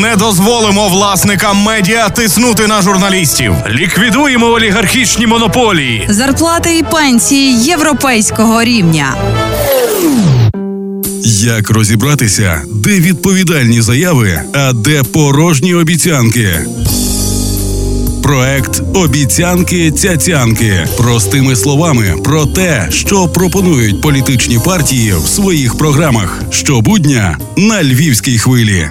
Не дозволимо власникам медіа тиснути на журналістів. Ліквідуємо олігархічні монополії. Зарплати і пенсії європейського рівня. Як розібратися, де відповідальні заяви, а де порожні обіцянки? Проект Обіцянки цяцянки простими словами про те, що пропонують політичні партії в своїх програмах щобудня на львівській хвилі.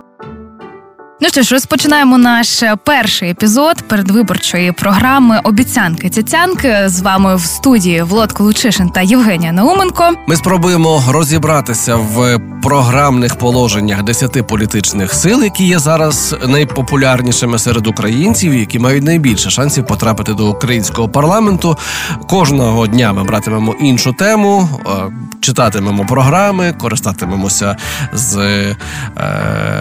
Ну що ж, розпочинаємо наш перший епізод передвиборчої програми Обіцянки цяцянки з вами в студії Володко Лучишин та Євгенія Науменко. Ми спробуємо розібратися в програмних положеннях десяти політичних сил, які є зараз найпопулярнішими серед українців, які мають найбільше шансів потрапити до українського парламенту. Кожного дня ми братимемо іншу тему, е, читатимемо програми, користатимемося з е,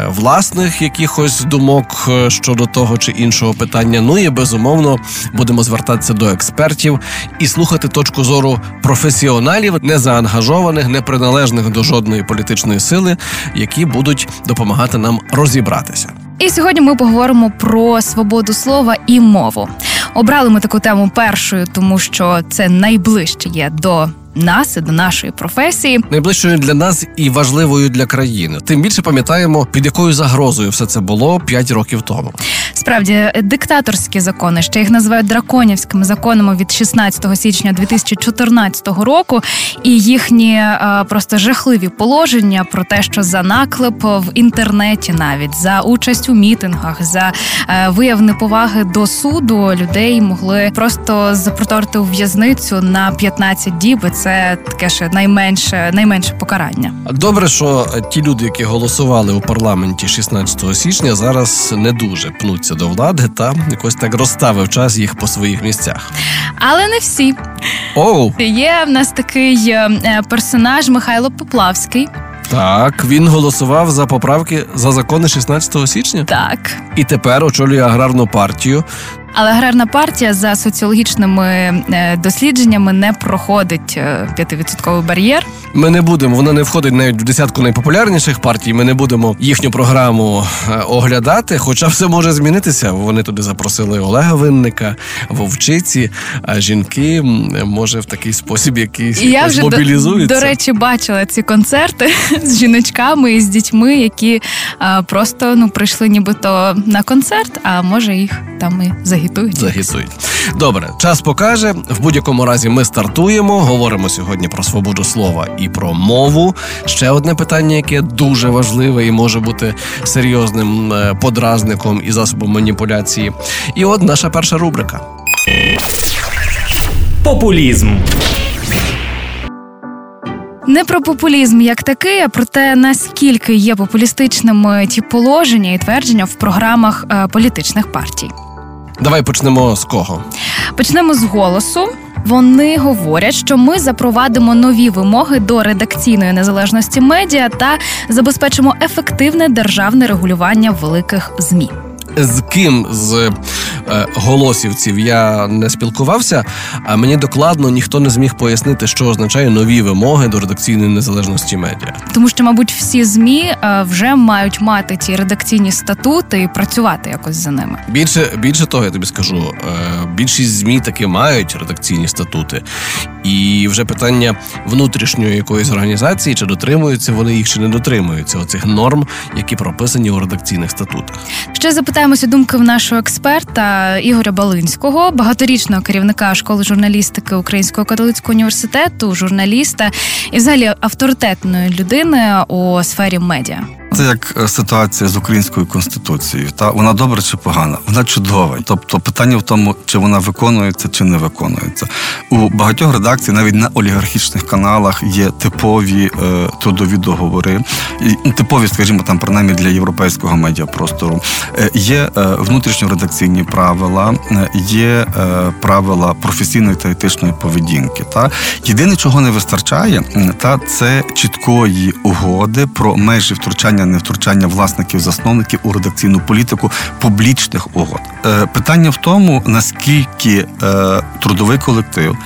власних якихось думок е, щодо того чи іншого питання. Ну і безумовно будемо звертатися до експертів і слухати точку зору професіоналів, незаангажованих, неприналежних до жодної політичної сили, які будуть допомагати нам розібратися. І сьогодні ми поговоримо про свободу слова і мову. Обрали ми таку тему першою, тому що це найближче є до нас і до нашої професії. Найближчою для нас і важливою для країни. Тим більше пам'ятаємо, під якою загрозою все це було 5 років тому. Справді, диктаторські закони, ще їх називають драконівськими законами від 16 січня 2014 року, і їхні е, просто жахливі положення про те, що за наклеп в інтернеті, навіть за участь у мітингах, за е, вияв неповаги до суду людей могли просто запроторити у в'язницю на 15 діб. Це таке ще найменше, найменше покарання. Добре, що ті люди, які голосували у парламенті 16 січня, зараз не дуже пнуться до влади та якось так розставив час їх по своїх місцях. Але не всі. Оу, Є в нас такий е, персонаж Михайло Поплавський. так він голосував за поправки за закони 16 січня Так. і тепер очолює аграрну партію. Але аграрна партія за соціологічними е, дослідженнями не проходить е, 5% бар'єр. Ми не будемо, вона не входить навіть в десятку найпопулярніших партій. Ми не будемо їхню програму е, оглядати, хоча все може змінитися. Вони туди запросили Олега Винника, вовчиці, а жінки може в такий спосіб якийсь я вже до, мобілізуються. до речі бачила ці концерти з жіночками і з дітьми, які е, просто ну прийшли нібито на концерт, а може їх там і загітують. Загісують. Добре, час покаже. В будь-якому разі ми стартуємо. Говоримо сьогодні про свободу слова і про мову. Ще одне питання, яке дуже важливе і може бути серйозним е, подразником і засобом маніпуляції. І от наша перша рубрика. Популізм. Не про популізм як такий, а про те, наскільки є популістичними ті положення і твердження в програмах е, політичних партій. Давай почнемо з кого? Почнемо з голосу. Вони говорять, що ми запровадимо нові вимоги до редакційної незалежності медіа та забезпечимо ефективне державне регулювання великих змі. З ким з голосівців я не спілкувався, а мені докладно ніхто не зміг пояснити, що означає нові вимоги до редакційної незалежності медіа. Тому що, мабуть, всі змі е, вже мають мати ті редакційні статути і працювати якось за ними. Більше більше того, я тобі скажу, е, більшість змі таки мають редакційні статути, і вже питання внутрішньої якоїсь організації, чи дотримуються вони їх, чи не дотримуються оцих норм, які прописані у редакційних статутах. Ще запитаємося думки в нашого експерта Ігоря Балинського, багаторічного керівника школи журналістики Українського католицького університету, журналіста і взагалі авторитетної людини у сфері медіа. Це як е, ситуація з українською конституцією. Та вона добра чи погана? Вона чудова. Тобто питання в тому, чи вона виконується, чи не виконується. У багатьох редакцій, навіть на олігархічних каналах, є типові е, трудові договори, і, типові, скажімо, там принаймні для європейського медіапростору. Е, є е, внутрішньоредакційні правила, е, є е, правила професійної та етичної поведінки. Та єдине, чого не вистачає, та це чіткої угоди про межі втручання, невтручання власників засновників у редакційну політику публічних угод. Е, питання в тому, наскільки е, трудовий колектив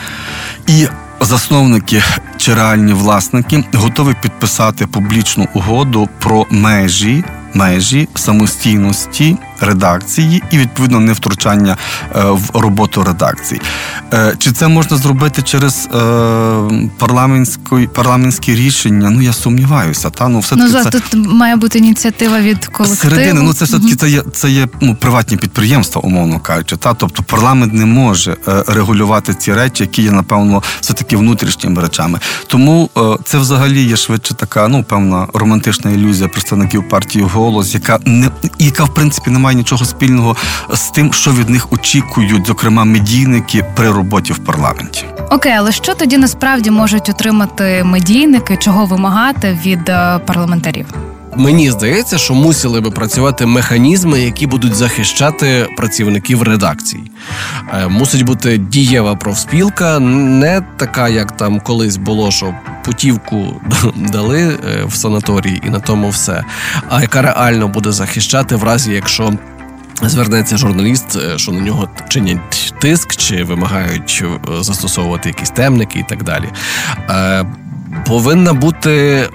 і засновники чи реальні власники готові підписати публічну угоду про межі межі самостійності редакції і відповідно невтручання е, в роботу редакції. Е, Чи це можна зробити через е, парламентські, парламентські рішення? Ну я сумніваюся. Та ну все Ну, таки за це. тут має бути ініціатива від колективу. Середини, ну це все таки це є це є ну, приватні підприємства, умовно кажучи. Та тобто парламент не може регулювати ці речі, які є напевно все таки внутрішніми речами. Тому це взагалі є швидше така, ну певна романтична ілюзія представників партії голос, яка не яка в принципі не має нічого спільного з тим, що від них очікують, зокрема медійники при роботі в парламенті. Окей, але що тоді насправді можуть отримати медійники, чого вимагати від е, парламентарів? Мені здається, що мусили би працювати механізми, які будуть захищати працівників редакцій. Е, Мусить бути дієва профспілка, не така, як там колись було, що путівку дали е, в санаторії і на тому все, а яка реально буде захищати в разі, якщо. Звернеться журналіст, е, що на нього чинять тиск, чи вимагають застосовувати якісь темники і так далі. Повинна бути е,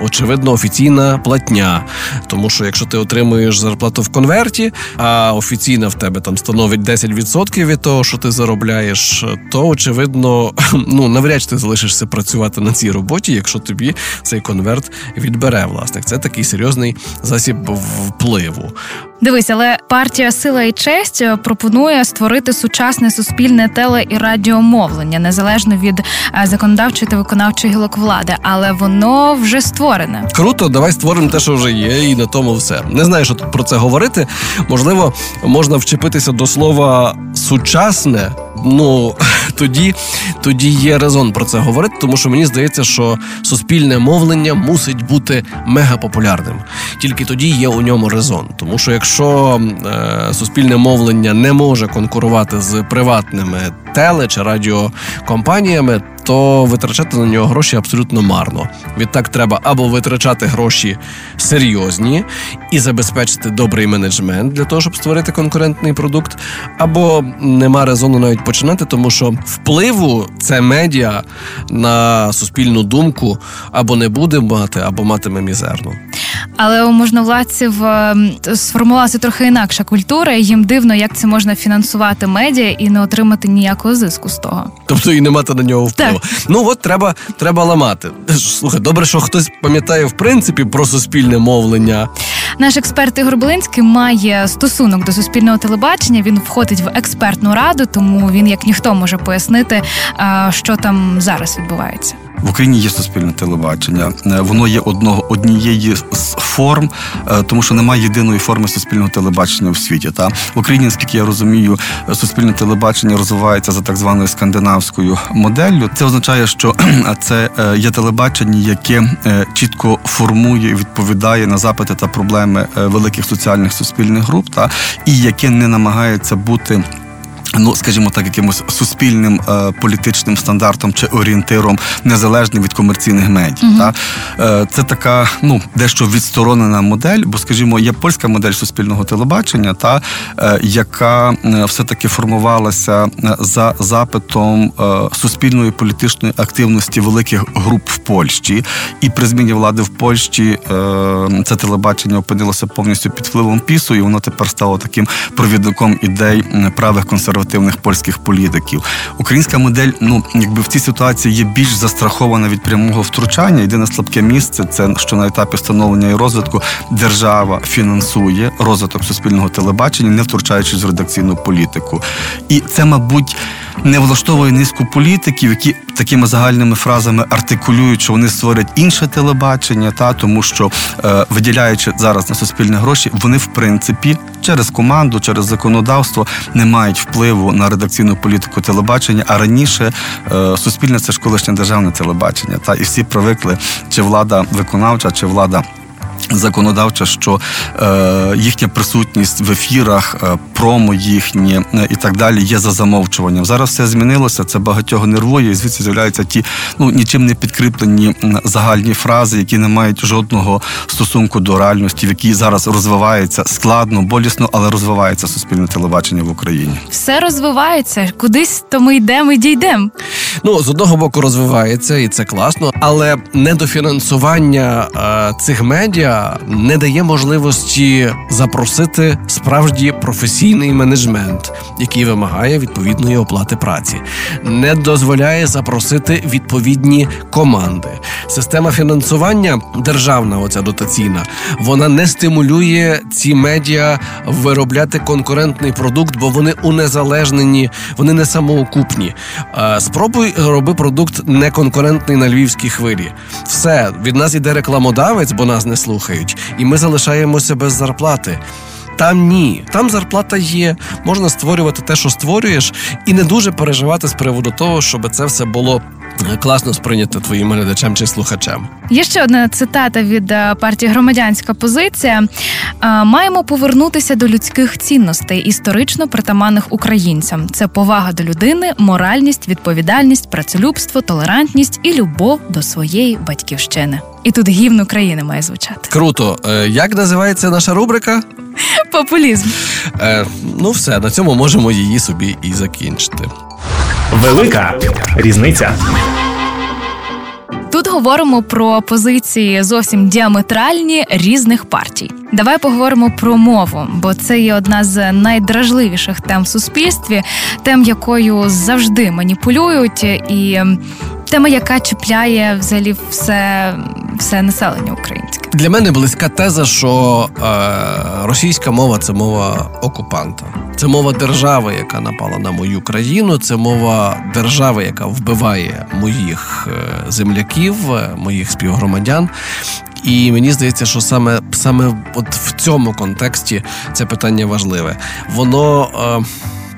очевидно офіційна платня, тому що якщо ти отримуєш зарплату в конверті, а офіційна в тебе там становить 10% від того, що ти заробляєш, то очевидно, ну навряд чи ти залишишся працювати на цій роботі, якщо тобі цей конверт відбере власник. Це такий серйозний засіб впливу. Дивись, але партія Сила і честь пропонує створити сучасне суспільне теле і радіомовлення незалежно від е, законодавчої та виконавчої гілок влади, але воно вже створене. Круто, давай створимо те, що вже є, і на тому все. Не знаю, що про це говорити. Можливо, можна вчепитися до слова сучасне. Ну тоді, тоді є резон про це говорити, тому що мені здається, що суспільне мовлення мусить бути мегапопулярним. Тільки тоді є у ньому резон. Тому що якщо е, суспільне мовлення не може конкурувати з приватними теле чи радіокомпаніями, то витрачати на нього гроші абсолютно марно. Відтак треба або витрачати гроші серйозні і забезпечити добрий менеджмент для того, щоб створити конкурентний продукт, або нема резону навіть починати, тому що впливу це медіа на суспільну думку або не буде мати, або матиме мізерну. Але у можновладців е, сформувалася трохи інакша культура, і їм дивно, як це можна фінансувати медіа і не отримати ніякого зиску з того. Тобто і не мати на нього впливу. Ну от треба, треба ламати. Слухай, добре, що хтось пам'ятає в принципі про суспільне мовлення. Наш експерт Ігор Белинський має стосунок до суспільного телебачення. Він входить в експертну раду, тому він як ніхто може пояснити, що там зараз відбувається. В Україні є суспільне телебачення. Е, Воно є одного однієї з форм, е, тому що немає єдиної форми суспільного телебачення в світі. Та в Україні, наскільки я розумію, суспільне телебачення розвивається за так званою скандинавською моделлю. Це означає, що це е, є телебачення, яке чітко формує і відповідає на запити та проблеми великих соціальних суспільних груп, та і яке не намагається бути. Ну, скажімо так, якимось суспільним е, політичним стандартом чи орієнтиром незалежним від комерційних медіа. Та? Е, це така, ну, дещо відсторонена модель, бо, скажімо, є польська модель суспільного телебачення, та, е, яка е, все-таки формувалася е, за запитом е, суспільної політичної активності великих груп в Польщі. І при зміні влади в Польщі е, це телебачення опинилося повністю під впливом пісу, і воно тепер стало таким провідником ідей правих консервативних польських політиків. Українська модель, ну якби в цій ситуації є більш застрахована від прямого втручання. Єдине слабке місце це що на етапі становлення і розвитку держава фінансує розвиток суспільного телебачення, не втручаючись в редакційну політику. І це, мабуть, не влаштовує низку політиків, які такими загальними фразами артикулюють, що вони створять інше телебачення, та тому що е, виділяючи зараз на суспільне гроші, вони в принципі через команду, через законодавство не мають впливу на редакційну політику телебачення. А раніше е, суспільне це ж колишнє державне телебачення. Та і всі привикли, чи влада виконавча, чи влада. Законодавча, що е, їхня присутність в ефірах, е, промо їхні е, і так далі є за замовчуванням. Зараз все змінилося, це багатьох нервує, і звідси з'являються ті ну нічим не підкріплені загальні фрази, які не мають жодного стосунку до реальності, в якій зараз розвивається складно, болісно, але розвивається суспільне телебачення в Україні. Все розвивається, кудись то ми йдемо і дійдемо. Ну, з одного боку, розвивається, і це класно, але недофінансування е, цих медіа не дає можливості запросити справді професійний менеджмент, який вимагає відповідної оплати праці, не дозволяє запросити відповідні команди. Система фінансування державна, оця дотаційна, вона не стимулює ці медіа виробляти конкурентний продукт, бо вони унезалежнені, вони не самоокупні. Спробуй роби продукт неконкурентний на львівській хвилі. Все від нас іде рекламодавець, бо нас не слухають, і ми залишаємося без зарплати. Там ні, там зарплата є. Можна створювати те, що створюєш, і не дуже переживати з приводу того, щоб це все було е, класно сприйнято твоїм глядачем чи слухачем. Є ще одна цитата від е, партії Громадянська позиція. Е, Маємо повернутися до людських цінностей, історично притаманних українцям. Це повага до людини, моральність, відповідальність, працелюбство, толерантність і любов до своєї батьківщини. І тут гімн України має звучати. Круто. Як називається наша рубрика? Популізм. Е, ну все, на цьому можемо її собі і закінчити. Велика різниця. Тут говоримо про позиції зовсім діаметральні різних партій. Давай поговоримо про мову, бо це є одна з найдражливіших тем в суспільстві, тем, якою завжди маніпулюють, і тема, яка чіпляє взагалі все, все населення українське. Для мене близька теза, що е, російська мова це мова окупанта. Це мова держави, яка напала на мою країну. Це мова держави, яка вбиває моїх е, земляків, е, моїх співгромадян. І мені здається, що саме саме от в цьому контексті це питання важливе. Воно е,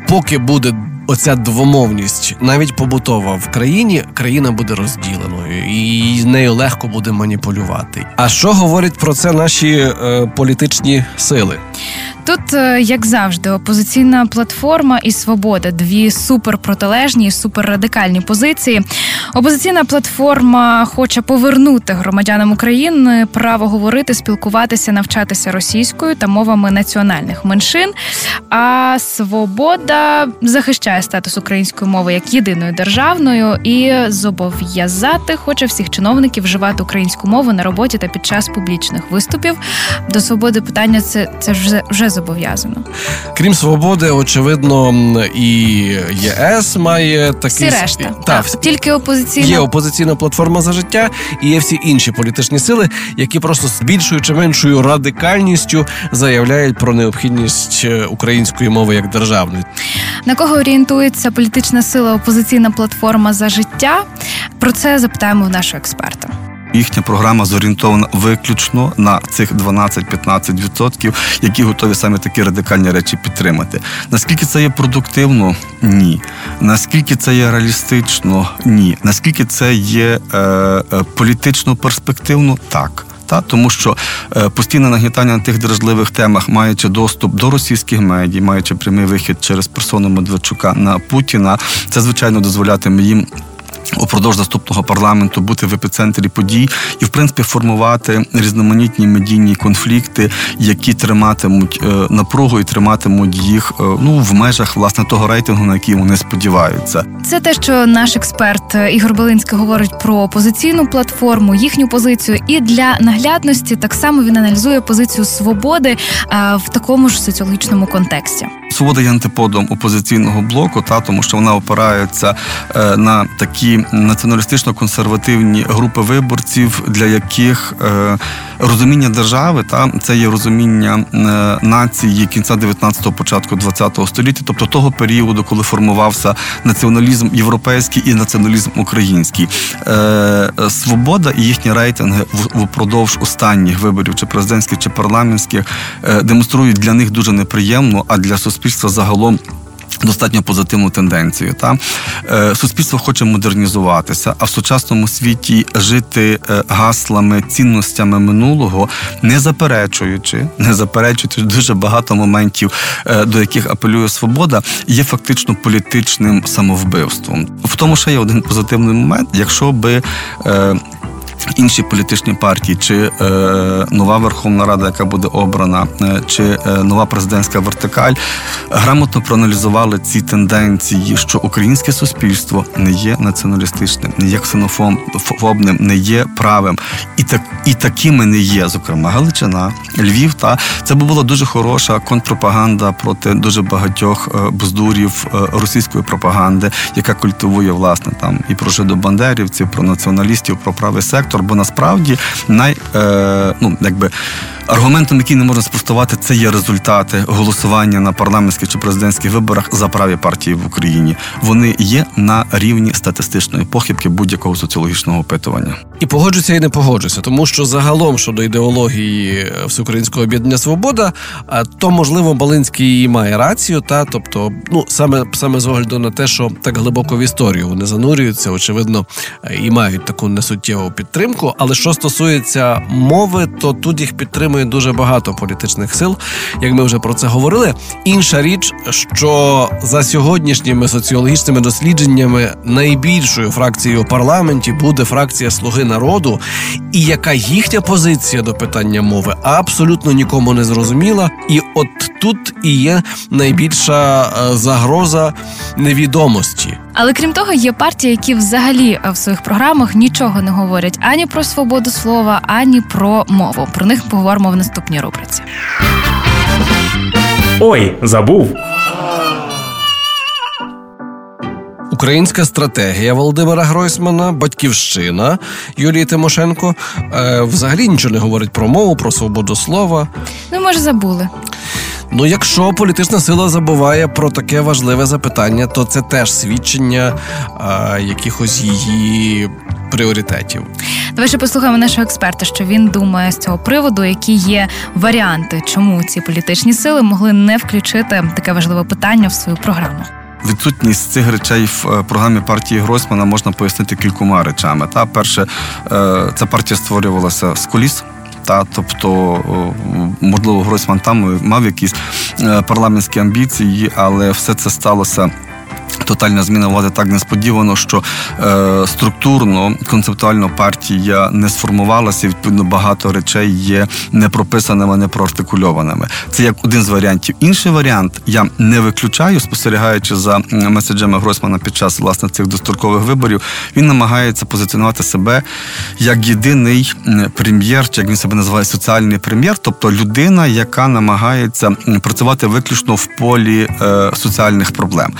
поки буде. Оця двомовність, навіть побутова в країні, країна буде розділеною, і нею легко буде маніпулювати. А що говорять про це наші е, політичні сили? Тут, е, як завжди, опозиційна платформа і свобода дві суперпротилежні, і суперрадикальні позиції. Опозиційна платформа хоче повернути громадянам України право говорити, спілкуватися, навчатися російською та мовами національних меншин. А свобода захищає статус української мови як єдиною державною і зобов'язати хоче всіх чиновників вживати українську мову на роботі та під час публічних виступів. До свободи питання це, це вже вже зобов'язано. Крім свободи, очевидно, і ЄС має такий Всі решта Так, так, тільки опозиційна Є опозиційна платформа за життя і є всі інші політичні сили, які просто з більшою чи меншою радикальністю заявляють про необхідність е, української мови як державної. На кого орієнтується політична сила опозиційна платформа за життя? Про це запитаємо в нашого експерта. Їхня програма зорієнтована виключно на цих 12-15%, які готові саме такі радикальні речі підтримати. Наскільки це є продуктивно? Ні. Наскільки це є реалістично? Ні. Наскільки це є е, е, політично перспективно? Так. Та тому, що е, постійне нагнітання на тих дражливих темах, маючи доступ до російських медій, маючи прямий вихід через персону Медведчука на Путіна, це звичайно дозволятиме їм. Упродовж наступного парламенту бути в епіцентрі подій і, в принципі, формувати різноманітні медійні конфлікти, які триматимуть е, напругу і триматимуть їх е, ну в межах власне того рейтингу, на який вони сподіваються. Це те, що наш експерт е, Ігор Белинський говорить про опозиційну платформу, їхню позицію, і для наглядності так само він аналізує позицію свободи в такому ж соціологічному контексті. Свобода є антиподом опозиційного блоку, та тому що вона опирається на такі націоналістично-консервативні групи виборців, для яких е, розуміння держави та це є розуміння е, нації кінця 19-го, початку 20-го століття, тобто того періоду, коли формувався націоналізм європейський і націоналізм український. Е, Свобода і їхні рейтинги в- впродовж останніх виборів, чи президентських, чи парламентських, демонструють для них дуже неприємну, а для суспільства загалом. Достатньо позитивну тенденцію. Та е, суспільство хоче модернізуватися, а в сучасному світі жити е, гаслами, цінностями минулого, не заперечуючи, не заперечуючи дуже багато моментів, е, до яких апелює свобода, є фактично політичним самовбивством. В тому ще є один позитивний момент, якщо би. Інші політичні партії, чи е, нова Верховна Рада, яка буде обрана, е, чи е, нова президентська вертикаль, грамотно проаналізували ці тенденції, що українське суспільство не є націоналістичним, не є ксенофобним, не є правим, і так і такими не є, зокрема Галичина, Львів. Та це була дуже хороша контрпропаганда проти дуже багатьох е, бздурів е, російської пропаганди, яка культивує власне там і про жидобандерівців, про націоналістів, про правий сектор. Бо насправді най е, ну якби аргументом, який не можна спростувати, це є результати голосування на парламентських чи президентських виборах за праві партії в Україні. Вони є на рівні статистичної похибки будь-якого соціологічного опитування. І погоджуся і не погоджуся, тому що загалом щодо ідеології Всеукраїнського об'єднання Свобода, то можливо Балинський має рацію, та тобто, ну саме саме з огляду на те, що так глибоко в історію вони занурюються, очевидно, і мають таку несуттєву підтримку. Але що стосується мови, то тут їх підтримує дуже багато політичних сил, як ми вже про це говорили. Інша річ, що за сьогоднішніми соціологічними дослідженнями найбільшою фракцією у парламенті буде фракція Слуги народу, і яка їхня позиція до питання мови абсолютно нікому не зрозуміла. І от тут і є найбільша е, загроза невідомості. Але крім того, є партії, які взагалі е, в своїх програмах нічого не говорять ані про свободу слова, ані про мову. Про них поговоримо в наступній рубриці. Ой, забув. Українська стратегія Володимира Гройсмана, батьківщина Юлії Тимошенко е, взагалі нічого не говорить про мову, про свободу слова. Ну, може, забули. Ну, якщо політична сила забуває про таке важливе запитання, то це теж свідчення е, якихось її пріоритетів. Давай ще послухаємо нашого експерта, що він думає з цього приводу, які є варіанти, чому ці політичні сили могли не включити таке важливе питання в свою програму. Відсутність цих речей в е, програмі партії Гройсмана можна пояснити кількома речами. Та перше, е, ця партія створювалася з коліс. Та, тобто, можливо, Гройсман там мав якісь е, парламентські амбіції, але все це сталося тотальна зміна влади так несподівано, що е, структурно концептуально партія не сформувалася. і, Відповідно, багато речей є не прописаними, не проартикульованими. Це як один з варіантів. Інший варіант я не виключаю, спостерігаючи за меседжами Гройсмана під час власне цих дострокових виборів. Він намагається позиціонувати себе як єдиний прем'єр, чи як він себе називає соціальний прем'єр, тобто людина, яка намагається працювати виключно в полі е, соціальних проблем,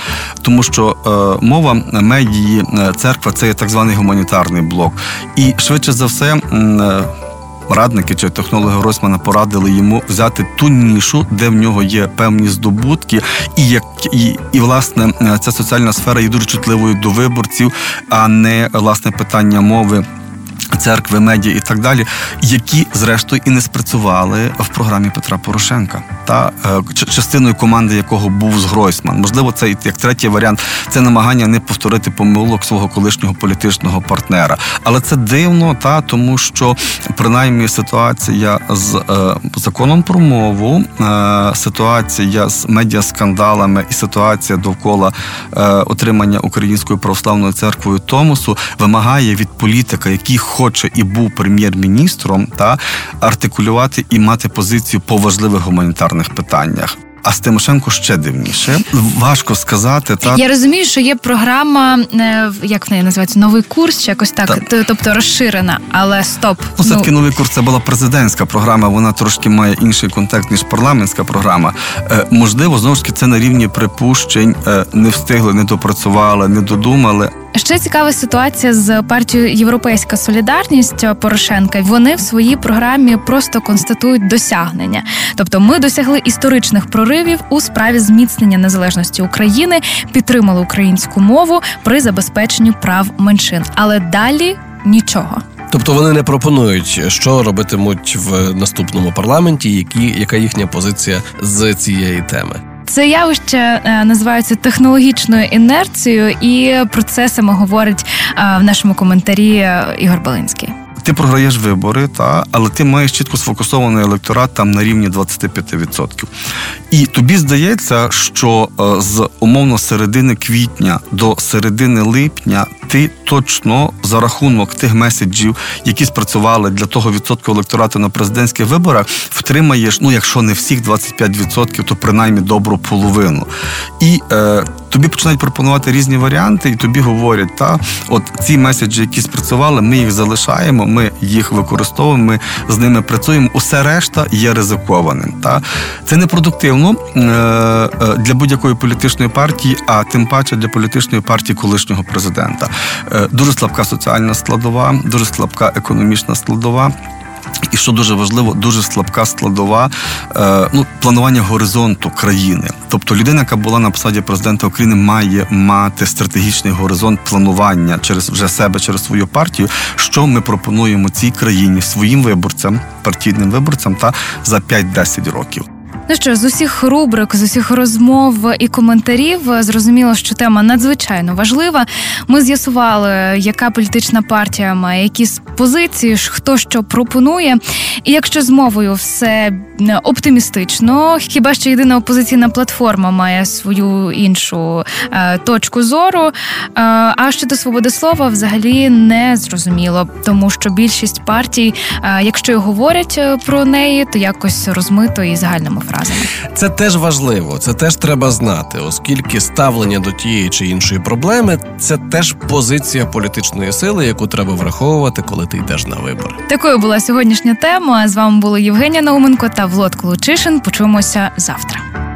тому що що е, мова медії, е, церква це є так званий гуманітарний блок, і швидше за все. Е, радники чи технологи Росмана порадили йому взяти ту нішу, де в нього є певні здобутки, і як і, і власне ця соціальна сфера є дуже чутливою до виборців, а не власне питання мови церкви, медіа і так далі, які зрештою і не спрацювали в програмі Петра Порошенка, та е, частиною команди якого був з Гройсман. Можливо, це як третій варіант це намагання не повторити помилок свого колишнього політичного партнера. Але це дивно, та тому що принаймні ситуація з е, законом про мову, е, ситуація з медіаскандалами і ситуація довкола е, отримання українською православною церквою Томосу вимагає від політика, який хоче і був прем'єр-міністром, та артикулювати і мати позицію по важливих гуманітарних питаннях. А з Тимошенко ще дивніше. Важко сказати. Та я розумію, що є програма, е, як в неї називається новий курс, чи якось так, та. тобто розширена, але стоп. Ну, все таки ну... новий курс це була президентська програма. Вона трошки має інший контекст ніж парламентська програма. Е, можливо, знову ж таки це на рівні припущень. Е, не встигли, не допрацювали, не додумали. Ще цікава ситуація з партією Європейська Солідарність Порошенка. Вони в своїй програмі просто констатують досягнення. Тобто, ми досягли історичних проривів у справі зміцнення незалежності України, підтримали українську мову при забезпеченні прав меншин, але далі нічого. Тобто вони не пропонують, що робитимуть в наступному парламенті, які яка їхня позиція з цієї теми. Це явище е, називається технологічною інерцією, і про це саме говорить е, в нашому коментарі е, Ігор Балинський. Ти програєш вибори, та але ти маєш чітко сфокусований електорат там на рівні 25%. І тобі здається, що з умовно середини квітня до середини липня ти точно за рахунок тих меседжів, які спрацювали для того відсотку електорату на президентських виборах, втримаєш, ну якщо не всіх 25%, то принаймні добру половину. І е, тобі починають пропонувати різні варіанти, і тобі говорять, та от ці меседжі, які спрацювали, ми їх залишаємо, ми їх використовуємо, ми з ними працюємо. Усе решта є ризикованим. Та це непродуктивно е, е, для будь-якої політичної партії, а тим паче для політичної партії колишнього президента. Е, Дуже слабка соціальна складова, дуже слабка економічна складова. І що дуже важливо, дуже слабка складова е, ну, планування горизонту країни. Тобто людина, яка була на посаді президента України, має мати стратегічний горизонт планування через вже себе, через свою партію, що ми пропонуємо цій країні своїм виборцям, партійним виборцям та за 5-10 років. Ну що з усіх рубрик, з усіх розмов і коментарів е, зрозуміло, що тема надзвичайно важлива. Ми з'ясували, яка політична партія має якісь позиції, хто що пропонує. І якщо з мовою все оптимістично, хіба що єдина опозиційна платформа має свою іншу е, точку зору. Е, а щодо свободи слова, взагалі не зрозуміло, тому що більшість партій, е, якщо й говорять про неї, то якось розмито і загальними фразами. Це теж важливо, це теж треба знати, оскільки ставлення до тієї чи іншої проблеми це теж позиція політичної сили, яку треба враховувати, коли ти йдеш на вибори. Такою була сьогоднішня тема. З вами були Євгенія Науменко та Влад Колучишин. Почуємося завтра.